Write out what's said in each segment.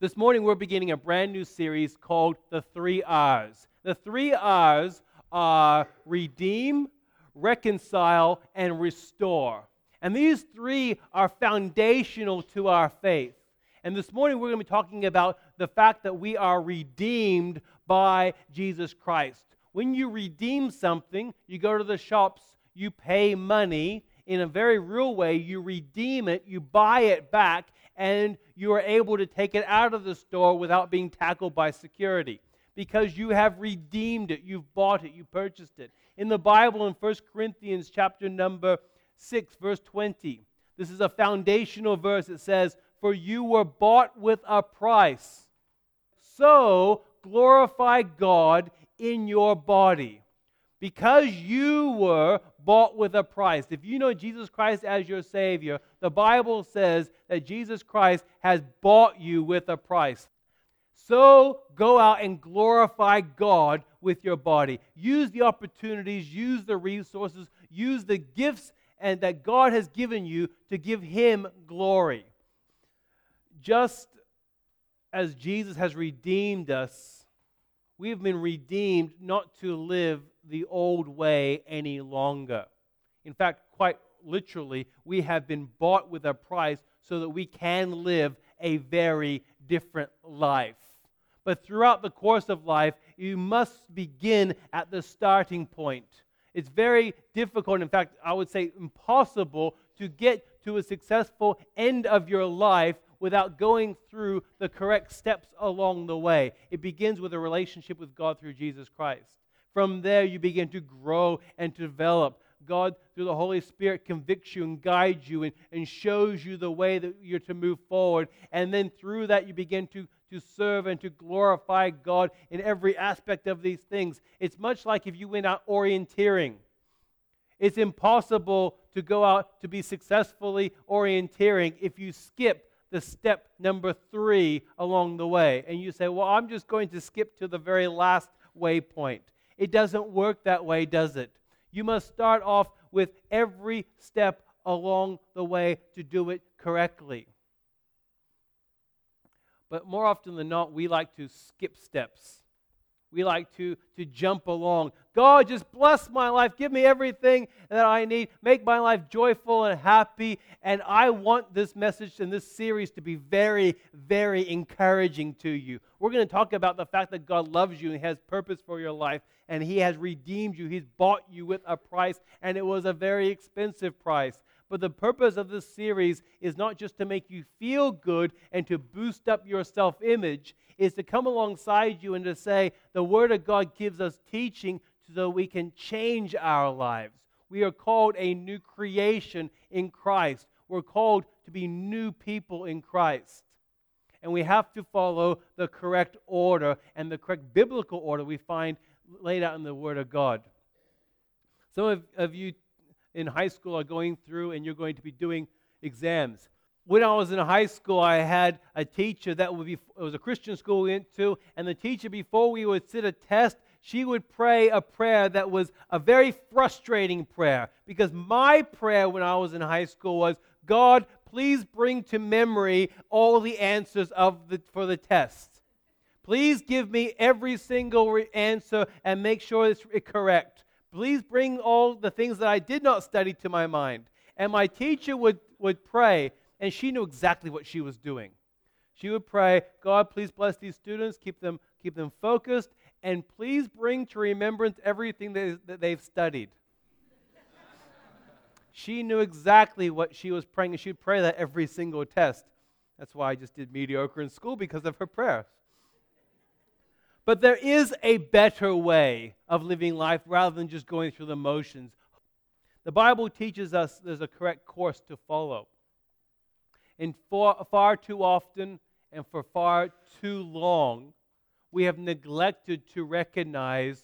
This morning, we're beginning a brand new series called The Three R's. The three R's are redeem, reconcile, and restore. And these three are foundational to our faith. And this morning, we're going to be talking about the fact that we are redeemed by Jesus Christ. When you redeem something, you go to the shops, you pay money. In a very real way, you redeem it, you buy it back, and you are able to take it out of the store without being tackled by security because you have redeemed it, you've bought it, you purchased it. In the Bible, in 1 Corinthians chapter number 6, verse 20, this is a foundational verse. It says, For you were bought with a price. So glorify God in your body. Because you were bought with a price. If you know Jesus Christ as your Savior, the Bible says that Jesus Christ has bought you with a price. So go out and glorify God with your body. Use the opportunities, use the resources, use the gifts and that God has given you to give him glory. Just as Jesus has redeemed us, we have been redeemed not to live the old way any longer. In fact, quite literally, we have been bought with a price so that we can live a very different life. But throughout the course of life, you must begin at the starting point. It's very difficult, in fact, I would say impossible, to get to a successful end of your life without going through the correct steps along the way. It begins with a relationship with God through Jesus Christ. From there, you begin to grow and to develop. God, through the Holy Spirit, convicts you and guides you and, and shows you the way that you're to move forward. And then through that, you begin to, to serve and to glorify God in every aspect of these things. It's much like if you went out orienteering. It's impossible to go out to be successfully orienteering if you skip the step number three along the way. And you say, Well, I'm just going to skip to the very last waypoint. It doesn't work that way, does it? You must start off with every step along the way to do it correctly. But more often than not, we like to skip steps. We like to, to jump along. God, just bless my life. Give me everything that I need. Make my life joyful and happy. And I want this message and this series to be very, very encouraging to you. We're going to talk about the fact that God loves you and has purpose for your life. And He has redeemed you. He's bought you with a price. And it was a very expensive price. But the purpose of this series is not just to make you feel good and to boost up your self image, is to come alongside you and to say, the Word of God gives us teaching so we can change our lives. We are called a new creation in Christ. We're called to be new people in Christ. And we have to follow the correct order and the correct biblical order we find laid out in the Word of God. Some of, of you in high school are going through and you're going to be doing exams. When I was in high school, I had a teacher that would be, it was a Christian school we went to, and the teacher, before we would sit a test, she would pray a prayer that was a very frustrating prayer. Because my prayer when I was in high school was, God, please bring to memory all the answers of the, for the test. Please give me every single answer and make sure it's correct. Please bring all the things that I did not study to my mind. And my teacher would, would pray, and she knew exactly what she was doing. She would pray, God, please bless these students, keep them, keep them focused, and please bring to remembrance everything they, that they've studied. she knew exactly what she was praying, and she'd pray that every single test. That's why I just did mediocre in school because of her prayers. But there is a better way of living life rather than just going through the motions. The Bible teaches us there's a correct course to follow. And far, far too often and for far too long, we have neglected to recognize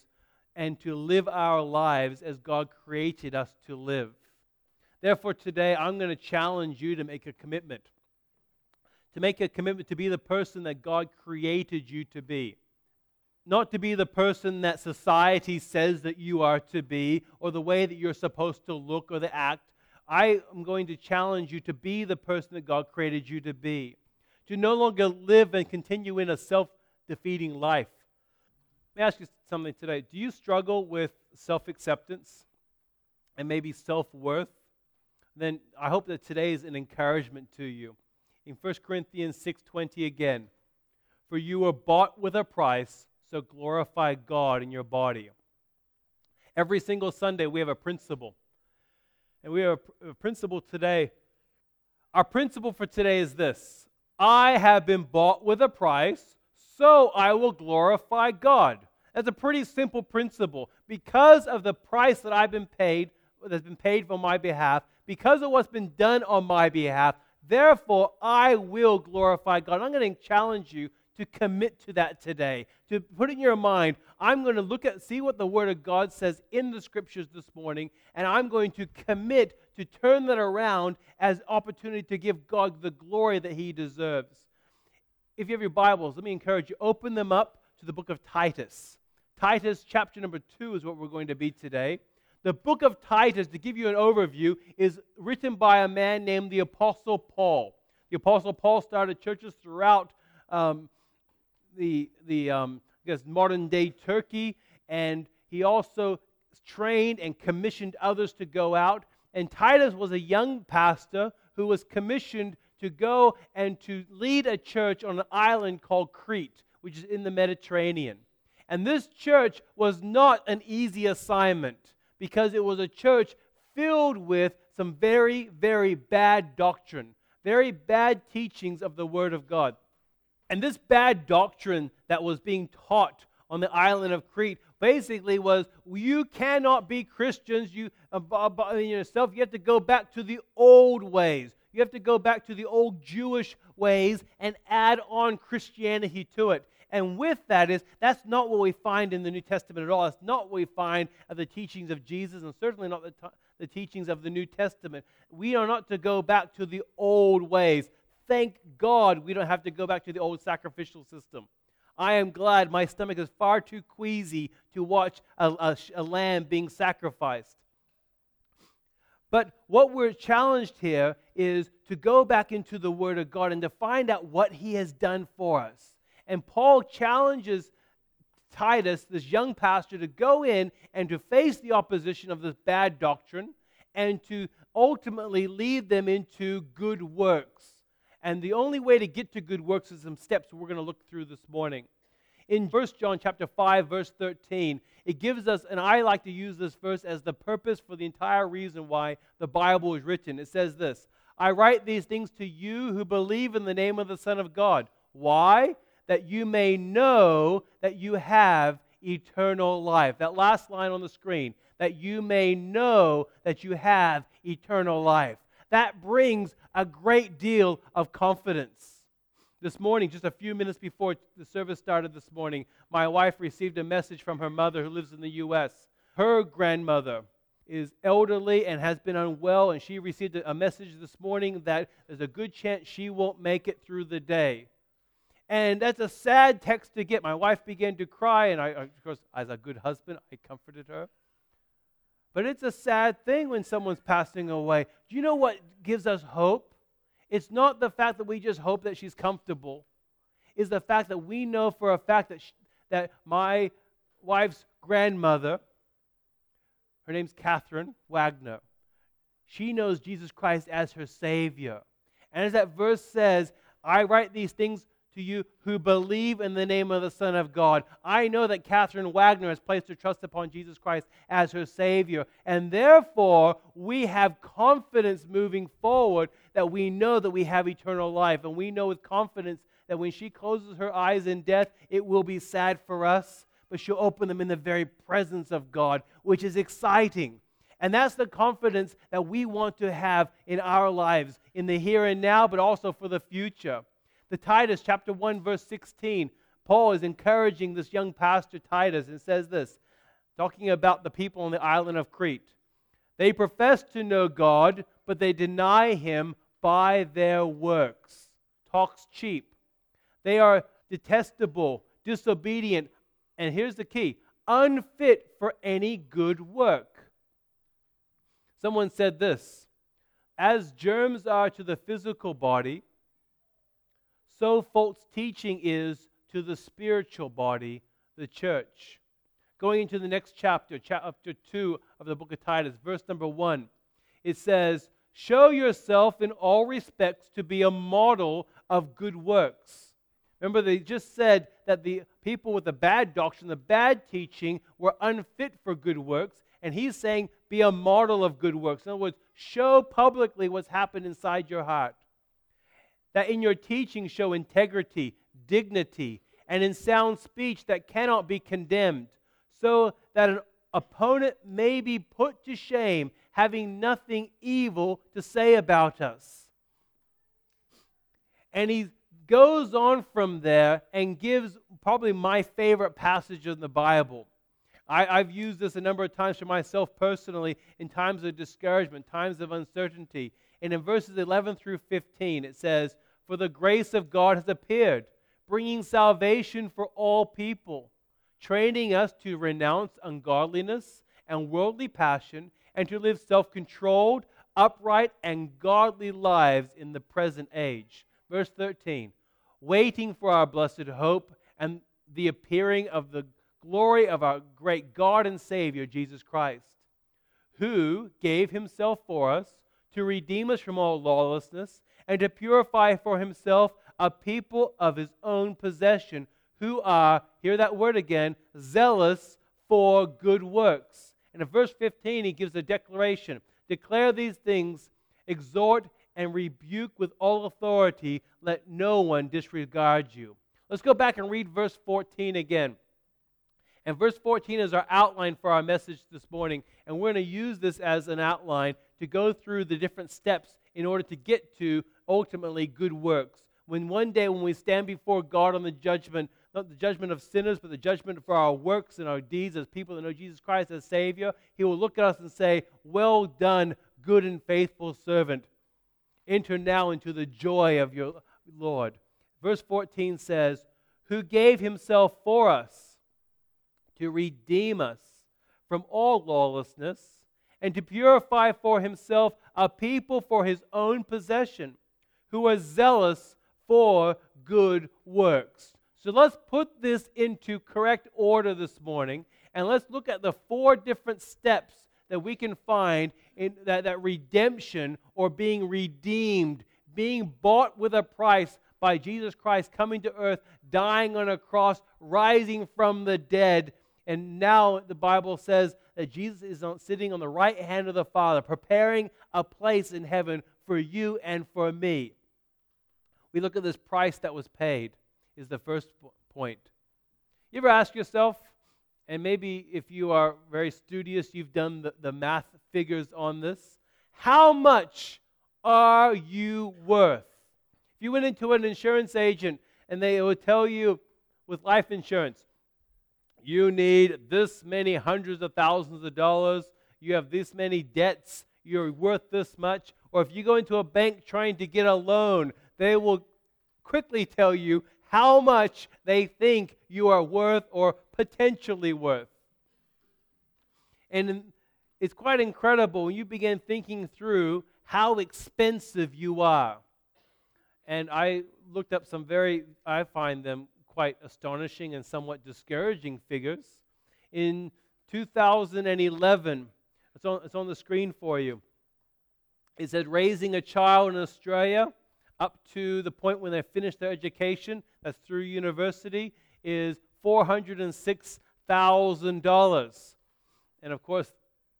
and to live our lives as God created us to live. Therefore, today I'm going to challenge you to make a commitment. To make a commitment to be the person that God created you to be not to be the person that society says that you are to be or the way that you're supposed to look or to act. I am going to challenge you to be the person that God created you to be. to no longer live and continue in a self defeating life. Let me ask you something today. Do you struggle with self acceptance and maybe self worth? Then I hope that today is an encouragement to you. In 1 Corinthians 6:20 again, for you were bought with a price, so glorify God in your body. Every single Sunday we have a principle. And we have a principle today. Our principle for today is this I have been bought with a price, so I will glorify God. That's a pretty simple principle. Because of the price that I've been paid, that's been paid on my behalf, because of what's been done on my behalf, therefore I will glorify God. I'm going to challenge you to commit to that today. To put in your mind, I'm going to look at, see what the Word of God says in the Scriptures this morning, and I'm going to commit to turn that around as opportunity to give God the glory that He deserves. If you have your Bibles, let me encourage you, open them up to the book of Titus. Titus chapter number 2 is what we're going to be today. The book of Titus, to give you an overview, is written by a man named the Apostle Paul. The Apostle Paul started churches throughout um, the, the um, I guess, modern day Turkey, and he also trained and commissioned others to go out. And Titus was a young pastor who was commissioned to go and to lead a church on an island called Crete, which is in the Mediterranean. And this church was not an easy assignment because it was a church filled with some very, very bad doctrine, very bad teachings of the Word of God. And this bad doctrine that was being taught on the island of Crete basically was you cannot be Christians you, uh, yourself. You have to go back to the old ways. You have to go back to the old Jewish ways and add on Christianity to it. And with that is that's not what we find in the New Testament at all. It's not what we find of the teachings of Jesus, and certainly not the, t- the teachings of the New Testament. We are not to go back to the old ways thank God we don't have to go back to the old sacrificial system. I am glad my stomach is far too queasy to watch a, a, a lamb being sacrificed. But what we're challenged here is to go back into the Word of God and to find out what He has done for us. And Paul challenges Titus, this young pastor, to go in and to face the opposition of this bad doctrine and to ultimately lead them into good works. And the only way to get to good works is some steps we're going to look through this morning. In 1 John chapter 5 verse 13, it gives us and I like to use this verse as the purpose for the entire reason why the Bible is written. It says this, I write these things to you who believe in the name of the Son of God. Why? That you may know that you have eternal life. That last line on the screen, that you may know that you have eternal life that brings a great deal of confidence. This morning, just a few minutes before the service started this morning, my wife received a message from her mother who lives in the U.S. Her grandmother is elderly and has been unwell, and she received a message this morning that there's a good chance she won't make it through the day. And that's a sad text to get. My wife began to cry, and I, of course, as a good husband, I comforted her. But it's a sad thing when someone's passing away. Do you know what gives us hope? It's not the fact that we just hope that she's comfortable. It's the fact that we know for a fact that, she, that my wife's grandmother, her name's Catherine Wagner, she knows Jesus Christ as her Savior. And as that verse says, I write these things to you who believe in the name of the Son of God. I know that Catherine Wagner has placed her trust upon Jesus Christ as her Savior, and therefore we have confidence moving forward that we know that we have eternal life, and we know with confidence that when she closes her eyes in death, it will be sad for us, but she'll open them in the very presence of God, which is exciting. And that's the confidence that we want to have in our lives, in the here and now, but also for the future the Titus chapter 1 verse 16. Paul is encouraging this young pastor Titus and says this, talking about the people on the island of Crete. They profess to know God, but they deny him by their works. Talks cheap. They are detestable, disobedient, and here's the key unfit for any good work. Someone said this As germs are to the physical body, so false teaching is to the spiritual body, the church. Going into the next chapter, chapter 2 of the book of Titus, verse number 1, it says, Show yourself in all respects to be a model of good works. Remember, they just said that the people with the bad doctrine, the bad teaching, were unfit for good works. And he's saying, be a model of good works. In other words, show publicly what's happened inside your heart. That in your teaching, show integrity, dignity, and in sound speech that cannot be condemned, so that an opponent may be put to shame, having nothing evil to say about us. And he goes on from there and gives probably my favorite passage in the Bible. I, have used this a number of times for myself personally in times of discouragement, times of uncertainty. And in verses 11 through 15, it says, For the grace of God has appeared, bringing salvation for all people, training us to renounce ungodliness and worldly passion, and to live self controlled, upright, and godly lives in the present age. Verse 13, waiting for our blessed hope and the appearing of the glory of our great God and Savior, Jesus Christ, who gave himself for us to redeem us from all lawlessness and to purify for himself a people of his own possession who are, hear that word again, zealous for good works. And in verse 15, he gives a declaration Declare these things, exhort and rebuke with all authority, let no one disregard you. Let's go back and read verse 14 again. And verse 14 is our outline for our message this morning. And we're going to use this as an outline to go through the different steps in order to get to ultimately good works. When one day, when we stand before God on the judgment, not the judgment of sinners, but the judgment for our works and our deeds as people that know Jesus Christ as Savior, He will look at us and say, Well done, good and faithful servant. Enter now into the joy of your Lord. Verse 14 says, Who gave Himself for us to redeem us from all lawlessness and to purify for himself a people for his own possession who are zealous for good works. So let's put this into correct order this morning and let's look at the four different steps that we can find in that, that redemption or being redeemed, being bought with a price by Jesus Christ coming to earth, dying on a cross, rising from the dead, and now the Bible says that Jesus is on, sitting on the right hand of the Father, preparing a place in heaven for you and for me. We look at this price that was paid, is the first point. You ever ask yourself, and maybe if you are very studious, you've done the, the math figures on this, how much are you worth? If you went into an insurance agent and they would tell you with life insurance, you need this many hundreds of thousands of dollars, you have this many debts, you're worth this much. Or if you go into a bank trying to get a loan, they will quickly tell you how much they think you are worth or potentially worth. And it's quite incredible when you begin thinking through how expensive you are. And I looked up some very, I find them quite astonishing and somewhat discouraging figures. In 2011, it's on, it's on the screen for you. It said raising a child in Australia up to the point when they finish their education, that's through university, is $406,000. And of course,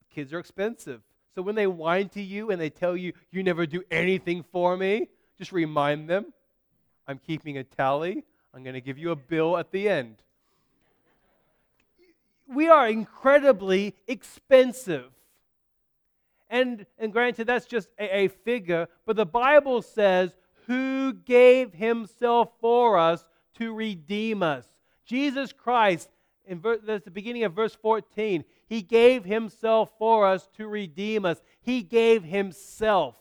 kids are expensive. So when they whine to you and they tell you, you never do anything for me, just remind them, I'm keeping a tally I'm going to give you a bill at the end. We are incredibly expensive. And, and granted, that's just a, a figure, but the Bible says, Who gave himself for us to redeem us? Jesus Christ, in ver- that's the beginning of verse 14, he gave himself for us to redeem us. He gave himself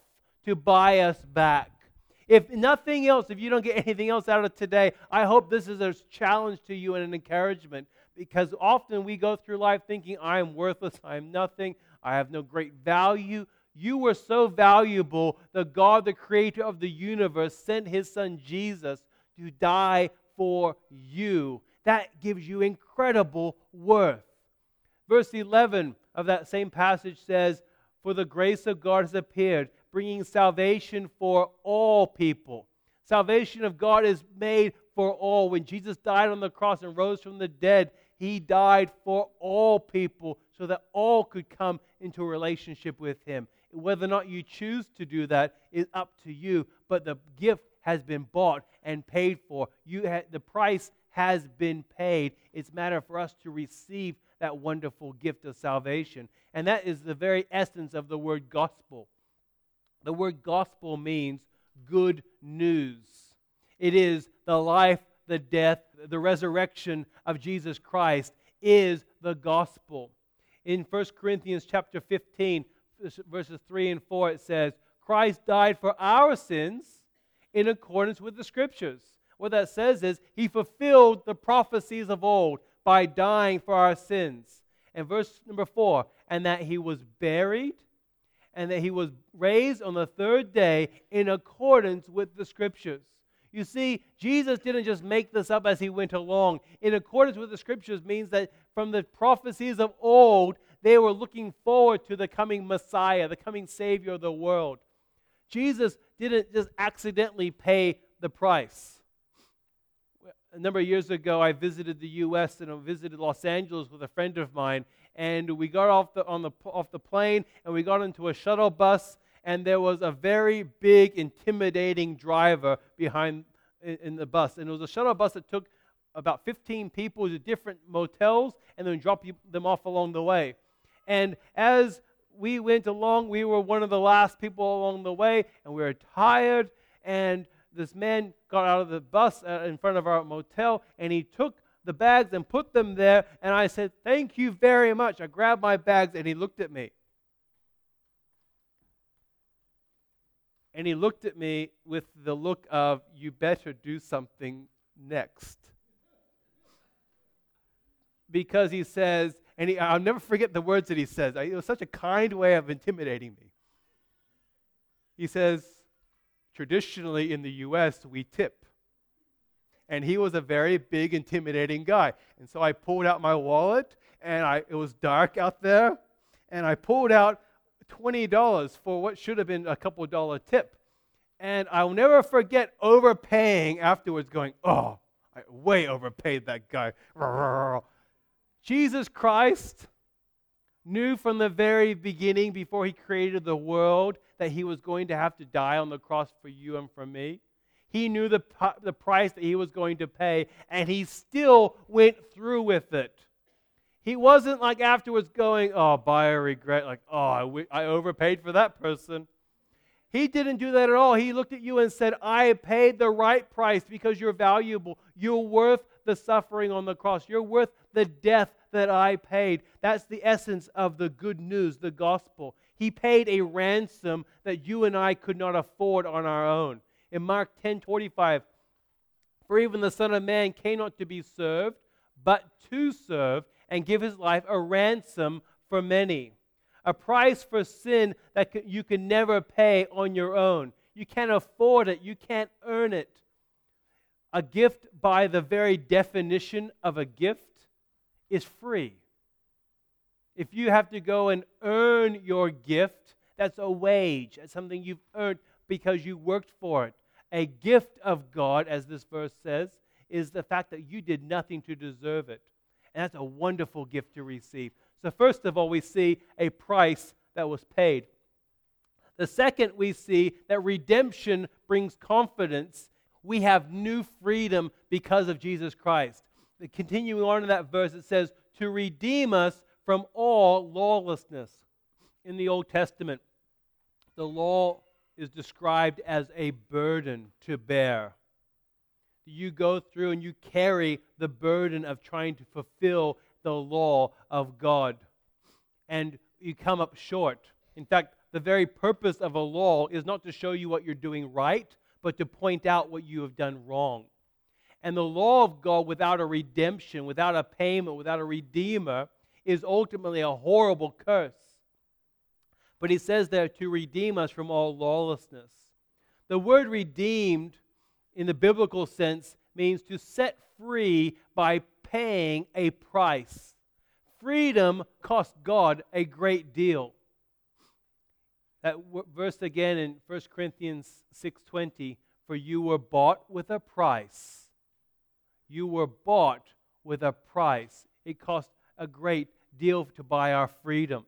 to buy us back. If nothing else, if you don't get anything else out of today, I hope this is a challenge to you and an encouragement because often we go through life thinking, I am worthless, I am nothing, I have no great value. You were so valuable, the God, the creator of the universe, sent his son Jesus to die for you. That gives you incredible worth. Verse 11 of that same passage says, For the grace of God has appeared, bringing salvation for all people. Salvation of God is made for all. When Jesus died on the cross and rose from the dead, he died for all people so that all could come into a relationship with him. Whether or not you choose to do that is up to you, but the gift has been bought and paid for. You ha- the price has been paid. It's matter for us to receive that wonderful gift of salvation. And that is the very essence of the word gospel. The word gospel means good news. It is the life, the death, the resurrection of Jesus Christ is the gospel. In 1 Corinthians chapter 15, verses 3 and 4, it says, Christ died for our sins in accordance with the scriptures. What that says is, He fulfilled the prophecies of old by dying for our sins. And verse number 4, and that He was buried and that He was raised on the third day in accordance with the scriptures. You see, Jesus didn't just make this up as he went along. In accordance with the scriptures means that from the prophecies of old, they were looking forward to the coming Messiah, the coming Savior of the world. Jesus didn't just accidentally pay the price. A number of years ago, I visited the U.S. and I visited Los Angeles with a friend of mine, and we got off the, on the, off the plane and we got into a shuttle bus and there was a very big, intimidating driver behind in, in the bus. And it was a shuttle bus that took about 15 people to different motels and then drop them off along the way. And as we went along, we were one of the last people along the way, and we were tired. And this man got out of the bus uh, in front of our motel, and he took the bags and put them there. And I said, Thank you very much. I grabbed my bags, and he looked at me. And he looked at me with the look of, You better do something next. Because he says, and he, I'll never forget the words that he says. It was such a kind way of intimidating me. He says, Traditionally in the U.S., we tip. And he was a very big, intimidating guy. And so I pulled out my wallet, and I, it was dark out there, and I pulled out $20 for what should have been a couple dollar tip. And I'll never forget overpaying afterwards, going, oh, I way overpaid that guy. Jesus Christ knew from the very beginning, before he created the world, that he was going to have to die on the cross for you and for me. He knew the, the price that he was going to pay, and he still went through with it. He wasn't like afterwards going, oh, a regret, like, oh, I, w- I overpaid for that person. He didn't do that at all. He looked at you and said, I paid the right price because you're valuable. You're worth the suffering on the cross. You're worth the death that I paid. That's the essence of the good news, the gospel. He paid a ransom that you and I could not afford on our own. In Mark 10 25, for even the Son of Man came not to be served, but to serve and give his life a ransom for many. A price for sin that you can never pay on your own. You can't afford it, you can't earn it. A gift, by the very definition of a gift, is free. If you have to go and earn your gift, that's a wage. That's something you've earned because you worked for it. A gift of God, as this verse says, is the fact that you did nothing to deserve it. And that's a wonderful gift to receive. So, first of all, we see a price that was paid. The second, we see that redemption brings confidence. We have new freedom because of Jesus Christ. Continuing on in that verse, it says, to redeem us from all lawlessness. In the Old Testament, the law is described as a burden to bear you go through and you carry the burden of trying to fulfill the law of God. And you come up short. In fact, the very purpose of a law is not to show you what you're doing right, but to point out what you have done wrong. And the law of God without a redemption, without a payment, without a redeemer, is ultimately a horrible curse. But he says there to redeem us from all lawlessness. The word redeemed in the biblical sense, means to set free by paying a price. Freedom cost God a great deal. That verse again in 1 Corinthians 6:20, for you were bought with a price. You were bought with a price. It cost a great deal to buy our freedom.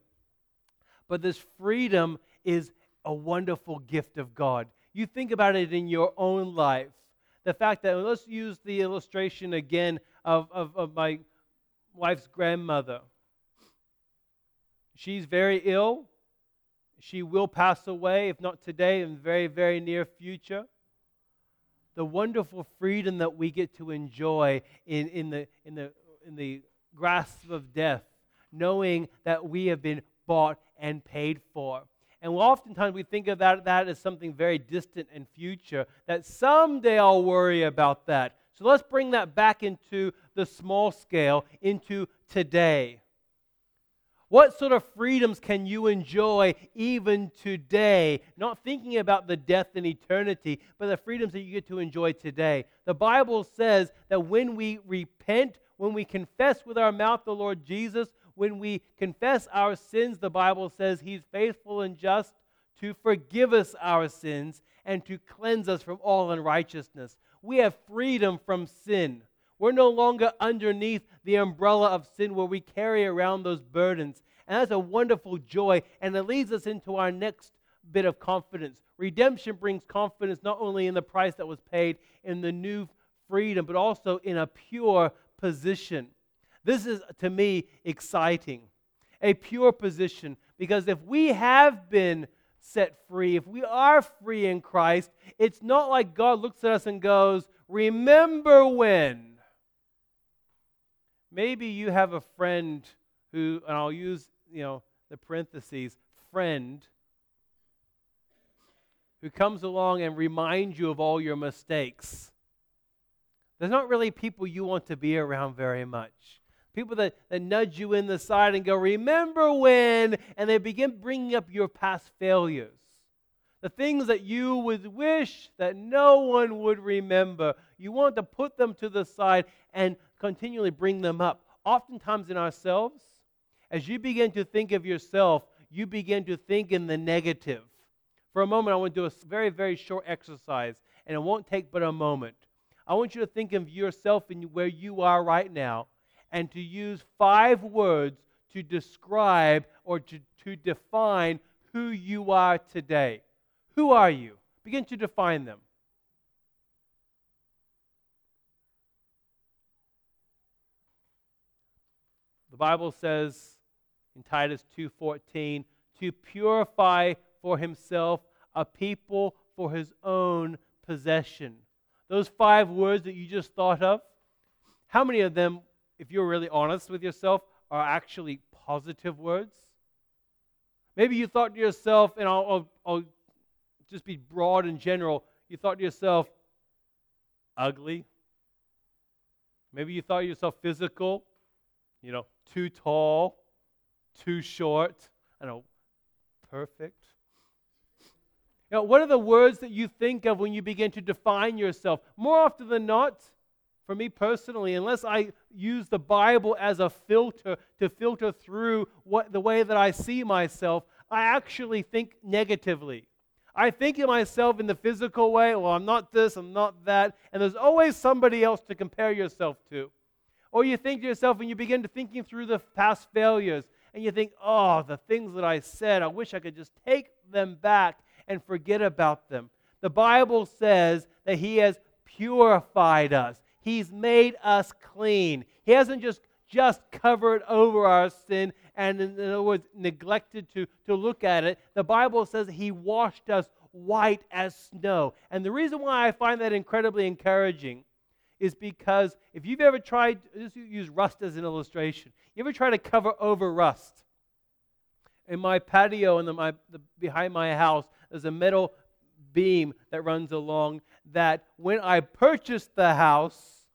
But this freedom is a wonderful gift of God. You think about it in your own life. The fact that, let's use the illustration again of, of, of my wife's grandmother. She's very ill. She will pass away, if not today, in the very, very near future. The wonderful freedom that we get to enjoy in, in, the, in, the, in the grasp of death, knowing that we have been bought and paid for. And oftentimes we think of that, that as something very distant and future, that someday I'll worry about that. So let's bring that back into the small scale, into today. What sort of freedoms can you enjoy even today? Not thinking about the death and eternity, but the freedoms that you get to enjoy today. The Bible says that when we repent, when we confess with our mouth the Lord Jesus, when we confess our sins, the Bible says He's faithful and just to forgive us our sins and to cleanse us from all unrighteousness. We have freedom from sin. We're no longer underneath the umbrella of sin where we carry around those burdens. And that's a wonderful joy. And it leads us into our next bit of confidence. Redemption brings confidence not only in the price that was paid, in the new freedom, but also in a pure position. This is, to me, exciting. A pure position. Because if we have been set free, if we are free in Christ, it's not like God looks at us and goes, Remember when? Maybe you have a friend who, and I'll use, you know, the parentheses, friend, who comes along and reminds you of all your mistakes. There's not really people you want to be around very much people that, that nudge you in the side and go, Remember when? And they begin bringing up your past failures. The things that you would wish that no one would remember. You want to put them to the side and continually bring them up. Oftentimes in ourselves, as you begin to think of yourself, you begin to think in the negative. For a moment, I want to do a very, very short exercise, and it won't take but a moment. I want you to think of yourself and where you are right now and to use five words to describe or to, to define who you are today. Who are you? Begin to define them. The Bible says in Titus 2:14 to purify for himself a people for his own possession. Those five words that you just thought of, how many of them if you're really honest with yourself, are actually positive words. Maybe you thought to yourself, and I'll, I'll, I'll just be broad and general, you thought to yourself, ugly. Maybe you thought yourself physical, you know, too tall, too short, I know, perfect. You know, what are the words that you think of when you begin to define yourself? More often than not, for me personally, unless I use the Bible as a filter to filter through what, the way that I see myself, I actually think negatively. I think of myself in the physical way, well, I'm not this, I'm not that, and there's always somebody else to compare yourself to. Or you think to yourself and you begin to thinking through the past failures, and you think, oh, the things that I said, I wish I could just take them back and forget about them. The Bible says that He has purified us. He's made us clean. He hasn't just just covered over our sin and in other words neglected to, to look at it. The bible says he washed us white as snow. And the reason why i find that incredibly encouraging is because if you've ever tried just use rust as an illustration. You ever try to cover over rust? In my patio in the, my, the, behind my house there's a metal beam that runs along that when I purchased the house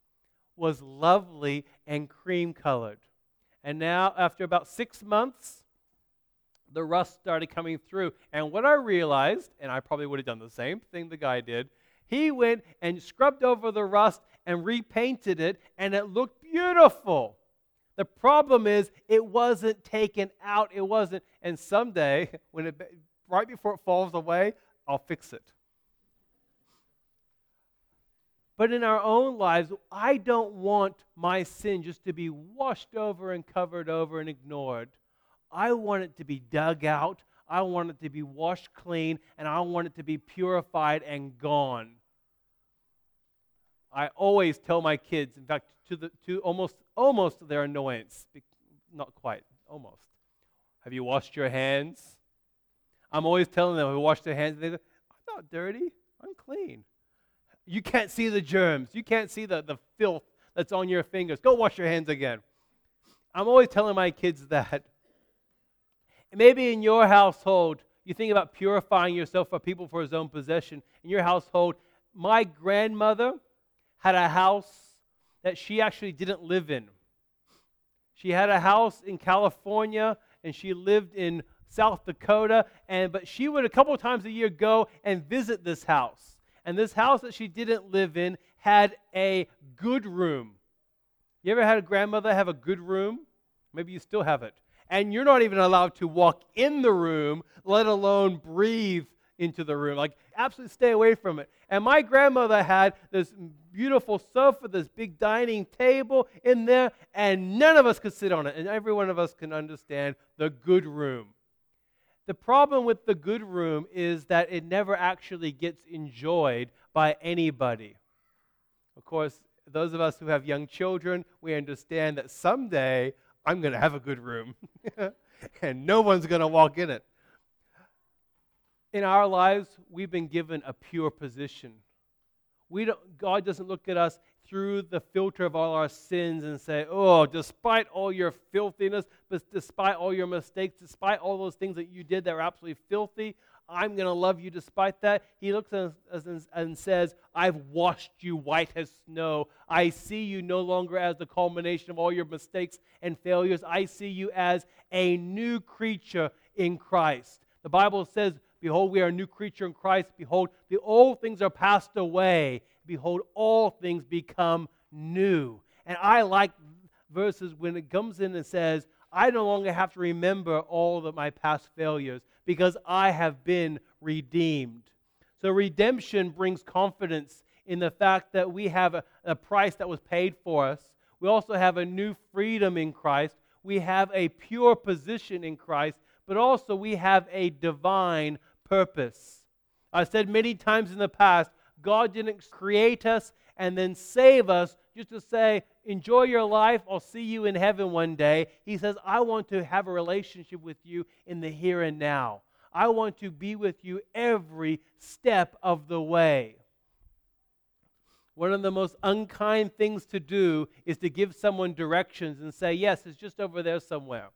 was lovely and cream colored. And now, after about six months, the rust started coming through. And what I realized, and I probably would have done the same thing the guy did, He went and scrubbed over the rust and repainted it, and it looked beautiful. The problem is, it wasn't taken out. It wasn't. And someday, when it, right before it falls away, I'll fix it. But in our own lives, I don't want my sin just to be washed over and covered over and ignored. I want it to be dug out. I want it to be washed clean, and I want it to be purified and gone. I always tell my kids, in fact, to, the, to almost, almost their annoyance, not quite, almost. Have you washed your hands? I'm always telling them, to wash their hands. They go, I'm not dirty. I'm clean. You can't see the germs. You can't see the, the filth that's on your fingers. Go wash your hands again. I'm always telling my kids that. maybe in your household, you think about purifying yourself for people for his own possession. In your household, my grandmother had a house that she actually didn't live in. She had a house in California and she lived in South Dakota, and but she would a couple of times a year go and visit this house. And this house that she didn't live in had a good room. You ever had a grandmother have a good room? Maybe you still have it. And you're not even allowed to walk in the room, let alone breathe into the room. Like, absolutely stay away from it. And my grandmother had this beautiful sofa, this big dining table in there, and none of us could sit on it. And every one of us can understand the good room. The problem with the good room is that it never actually gets enjoyed by anybody. Of course, those of us who have young children, we understand that someday I'm going to have a good room and no one's going to walk in it. In our lives, we've been given a pure position. We don't, God doesn't look at us through the filter of all our sins and say, Oh, despite all your filthiness, but despite all your mistakes, despite all those things that you did that were absolutely filthy, I'm going to love you despite that. He looks at us and says, I've washed you white as snow. I see you no longer as the culmination of all your mistakes and failures. I see you as a new creature in Christ. The Bible says, Behold, we are a new creature in Christ. Behold, the old things are passed away behold, all things become new. And I like verses when it comes in and says, I no longer have to remember all of my past failures because I have been redeemed. So redemption brings confidence in the fact that we have a, a, price that was paid for us. We also have a new freedom in Christ. We have a pure position in Christ, but also we have a divine purpose. I've said many times in the past God didn't create us and then save us just to say, enjoy your life, I'll see you in heaven one day. He says, I want to have a relationship with you in the here and now. I want to be with you every step of the way. One of the most unkind things to do is to give someone directions and say, Yes, it's just over there somewhere.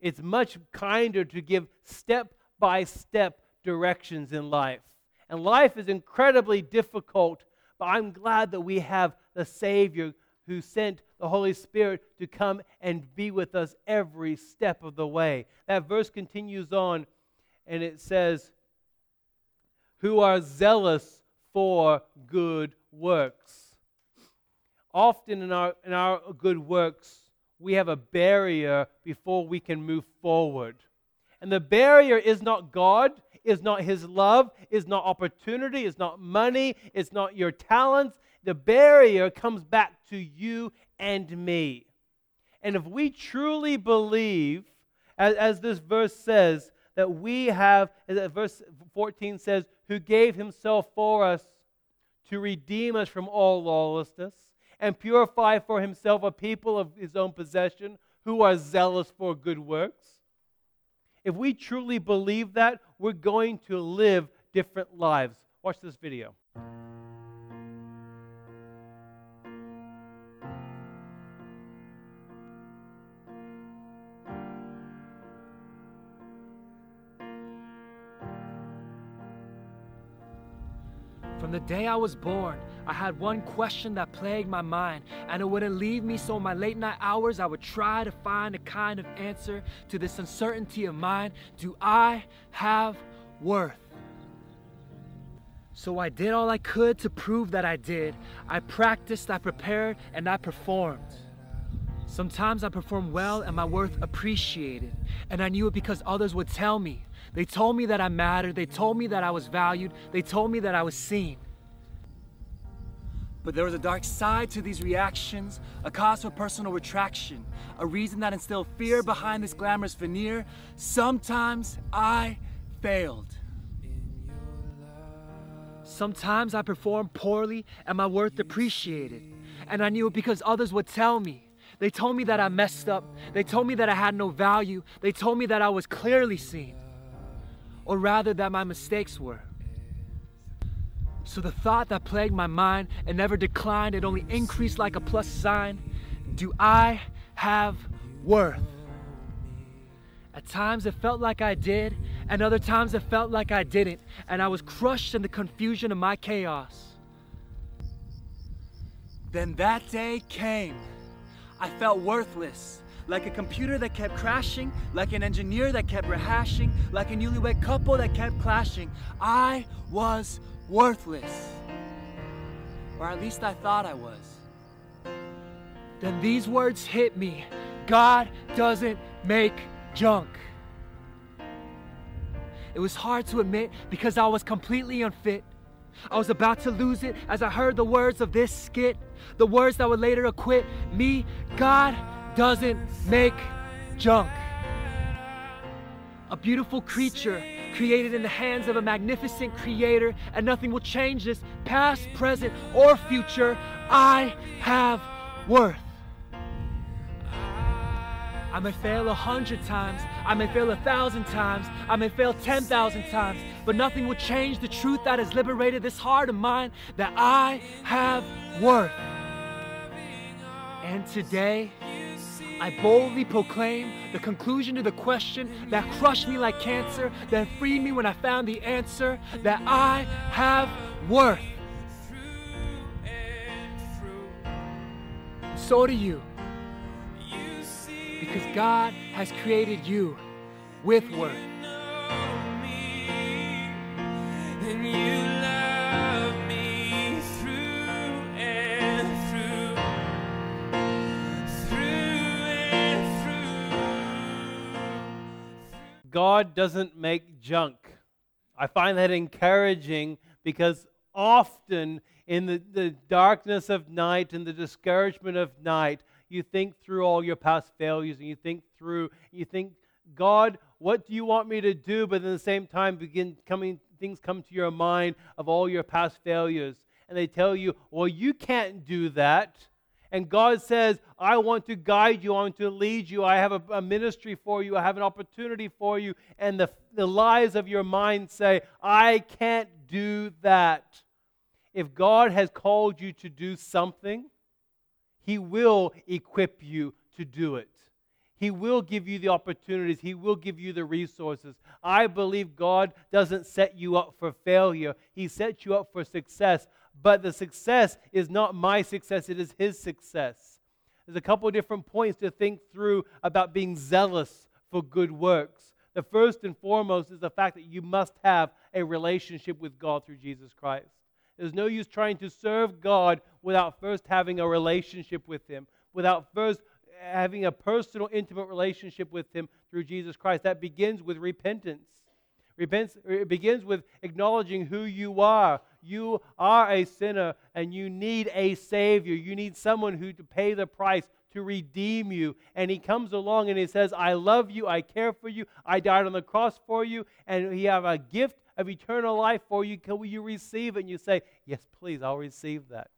It's much kinder to give step by step directions in life. And life is incredibly difficult, but I'm glad that we have the Savior who sent the Holy Spirit to come and be with us every step of the way. That verse continues on and it says, Who are zealous for good works. Often in our, in our good works, we have a barrier before we can move forward. And the barrier is not God, is not his love, is not opportunity, is not money, it's not your talents. The barrier comes back to you and me. And if we truly believe, as, as this verse says, that we have, as verse 14 says, who gave himself for us to redeem us from all lawlessness and purify for himself a people of his own possession who are zealous for good works if we truly believe that, we're going to live different lives. Watch this video. From the day I was born, I had one question that plagued my mind, and it wouldn't leave me, so in my late night hours, I would try to find a kind of answer to this uncertainty of mine Do I have worth? So I did all I could to prove that I did. I practiced, I prepared, and I performed. Sometimes I performed well and my worth appreciated. And I knew it because others would tell me. They told me that I mattered. They told me that I was valued. They told me that I was seen. But there was a dark side to these reactions, a cause for personal retraction, a reason that instilled fear behind this glamorous veneer. Sometimes I failed. Sometimes I performed poorly and my worth depreciated. And I knew it because others would tell me. They told me that I messed up. They told me that I had no value. They told me that I was clearly seen. Or rather, that my mistakes were. So the thought that plagued my mind, and never declined, it only increased like a plus sign. Do I have worth? At times it felt like I did, and other times it felt like I didn't, and I was crushed in the confusion of my chaos. Then that day came. I felt worthless, like a computer that kept crashing, like an engineer that kept rehashing, like a newlywed couple that kept clashing. I was worthless. Or at least I thought I was. Then these words hit me God doesn't make junk. It was hard to admit because I was completely unfit. I was about to lose it as I heard the words of this skit, the words that would later acquit me. God doesn't make junk. A beautiful creature created in the hands of a magnificent creator, and nothing will change this, past, present, or future. I have worth. I may fail a hundred times, I may fail a thousand times, I may fail 10,000 times, but nothing will change the truth that has liberated this heart of mine that I have worth. And today, I boldly proclaim the conclusion to the question that crushed me like cancer, that freed me when I found the answer that I have worth. So do you. Because God has created you with worth. God doesn't make junk. I find that encouraging because often in the, the darkness of night and the discouragement of night, you think through all your past failures and you think through, you think, God, what do you want me to do? But at the same time, begin coming, things come to your mind of all your past failures. And they tell you, well, you can't do that. And God says, I want to guide you, I want to lead you, I have a, a, ministry for you, I have an opportunity for you. And the, the lies of your mind say, I can't do that. If God has called you to do something, He will equip you to do it. He will give you the opportunities. He will give you the resources. I believe God doesn't set you up for failure, He sets you up for success. But the success is not my success, it is His success. There's a couple of different points to think through about being zealous for good works. The first and foremost is the fact that you must have a relationship with God through Jesus Christ. There's no use trying to serve God without first having a relationship with Him, without first having a personal, intimate relationship with Him through Jesus Christ. That begins with repentance. Repentance it begins with acknowledging who you are. You are a sinner and you need a Savior. You need someone who to pay the price to redeem you. And He comes along and He says, I love you, I care for you, I died on the cross for you, and He have a gift of eternal life for you. Can you receive it? And you say, Yes, please, I'll receive that.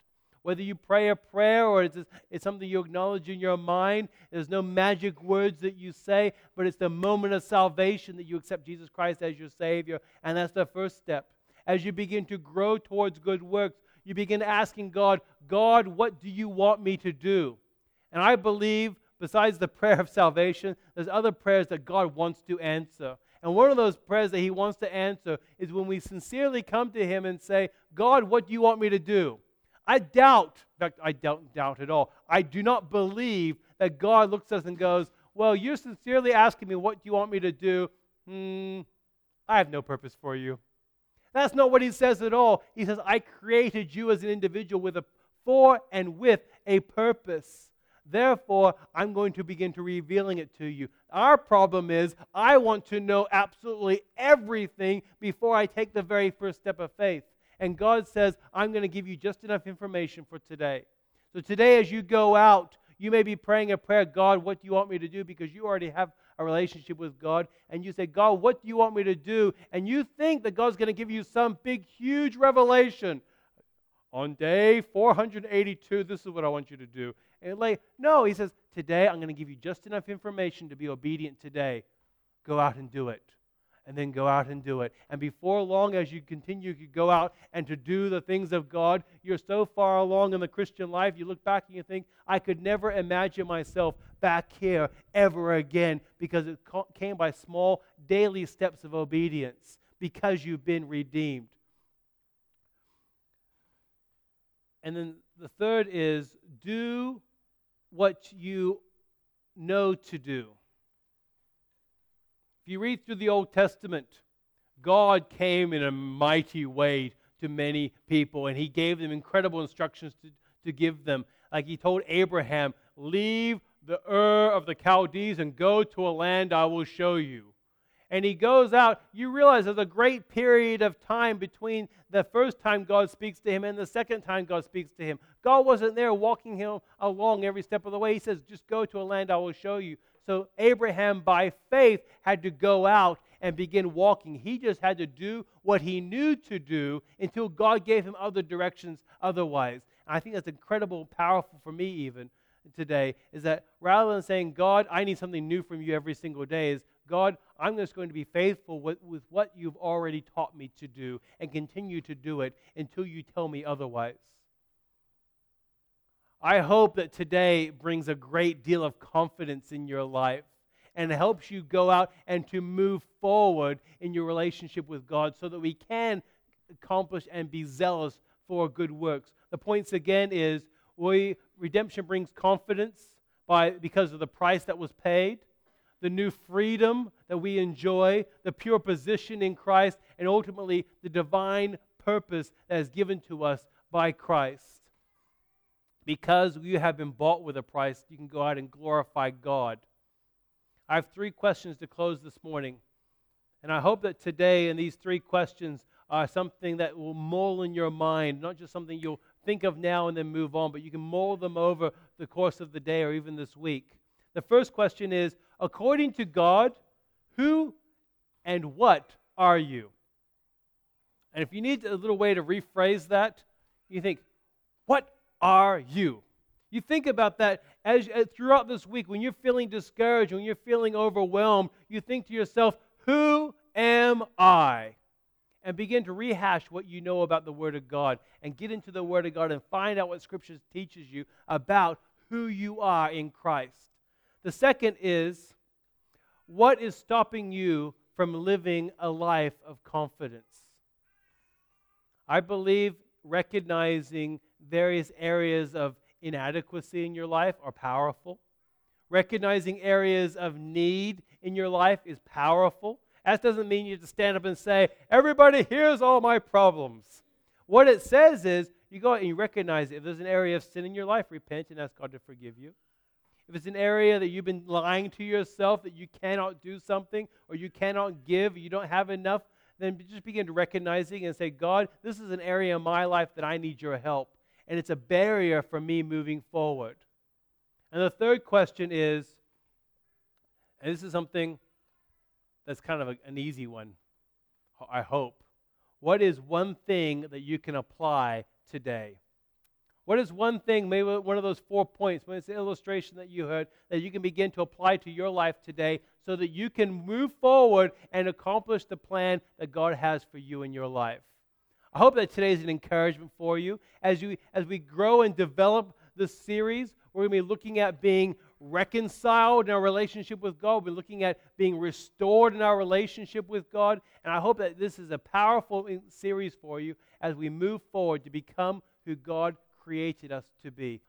Whether you pray a prayer or it's, it's something you acknowledge in your mind, there's no magic words that you say, but it's the moment of salvation that you accept Jesus Christ as your Savior. And that's the first step. As you begin to grow towards good works, you begin asking God, God, what do you want me to do? And I believe, besides the prayer of salvation, there's other prayers that God wants to answer. And one of those prayers that He wants to answer is when we sincerely come to Him and say, God, what do you want me to do? I doubt, in fact, I don't doubt at all. I do not believe that God looks at us and goes, Well, you're sincerely asking me, what do you want me to do? Hmm, I have no purpose for you. That's not what he says at all. He says, I created you as an individual with a for and with a purpose. Therefore, I'm going to begin to revealing it to you. Our problem is I want to know absolutely everything before I take the very first step of faith. And God says, I'm going to give you just enough information for today. So today, as you go out, you may be praying a prayer, God, what do you want me to do? Because you already have a relationship with God. And you say, God, what do you want me to do? And you think that God's going to give you some big, huge revelation. On day 482, this is what I want you to do. And like, no, he says, today I'm going to give you just enough information to be obedient today. Go out and do it and then go out and do it. And before long, as you continue to go out and to do the things of God, you're so far along in the Christian life, you look back and you think, I could never imagine myself back here ever again because it came by small daily steps of obedience because you've been redeemed. And then the third is do what you know to do. If you read through the Old Testament, God came in a mighty way to many people, and He gave them incredible instructions to, to give them. Like He told Abraham, Leave the Ur of the Chaldees and go to a land I will show you. And he goes out. You realize there's a great period of time between the first time God speaks to him and the second time God speaks to him. God wasn't there walking him along every step of the way. He says, Just go to a land I will show you. So Abraham, by faith, had to go out and begin walking. He just had to do what he knew to do until God gave him other directions otherwise. And I think that's incredible, powerful for me even today, is that rather than saying, God, I need something new from you every single day, is God, I'm just going to be faithful with, with what you've already taught me to do and continue to do it until you tell me otherwise. I hope that today brings a great deal of confidence in your life and helps you go out and to move forward in your relationship with God so that we can accomplish and be zealous for good works. The points again is we redemption brings confidence by because of the price that was paid, the new freedom that we enjoy, the pure position in Christ, and ultimately the divine purpose that is given to us by Christ because you have been bought with a price, you can go out and glorify God. I have three questions to close this morning. And I hope that today, and these three questions are something that will mull in your mind, not just something you'll think of now and then move on, but you can mold them over the course of the day or even this week. The first question is according to God, who and what are you? And if you need a little way to rephrase that, you think, what are you? You think about that as, as, throughout this week when you're feeling discouraged, when you're feeling overwhelmed, you think to yourself, Who am I? And begin to rehash what you know about the Word of God and get into the Word of God and find out what Scripture teaches you about who you are in Christ. The second is, what is stopping you from living a life of confidence? I believe recognizing various areas of inadequacy in your life are powerful. Recognizing areas of need in your life is powerful. That doesn't mean you have to stand up and say, Everybody, here's all my problems. What it says is, you go out and you recognize it. If there's an area of sin in your life, repent and ask God to forgive you. If it's an area that you've been lying to yourself that you cannot do something or you cannot give, you don't have enough, then just begin to recognizing and say, God, this is an area in my life that I need your help and it's a barrier for me moving forward. And the third question is, and this is something that's kind of a, an easy one, I hope. What is one thing that you can apply today? What is one thing, maybe one of those four points, when it's an illustration that you heard, that you can begin to apply to your life today so that you can move forward and accomplish the plan that God has for you in your life? I hope that today is an encouragement for you. As, you, as we grow and develop this series, we're going to be looking at being reconciled in our relationship with God. We're looking at being restored in our relationship with God. And I hope that this is a powerful series for you as we move forward to become who God created us to be.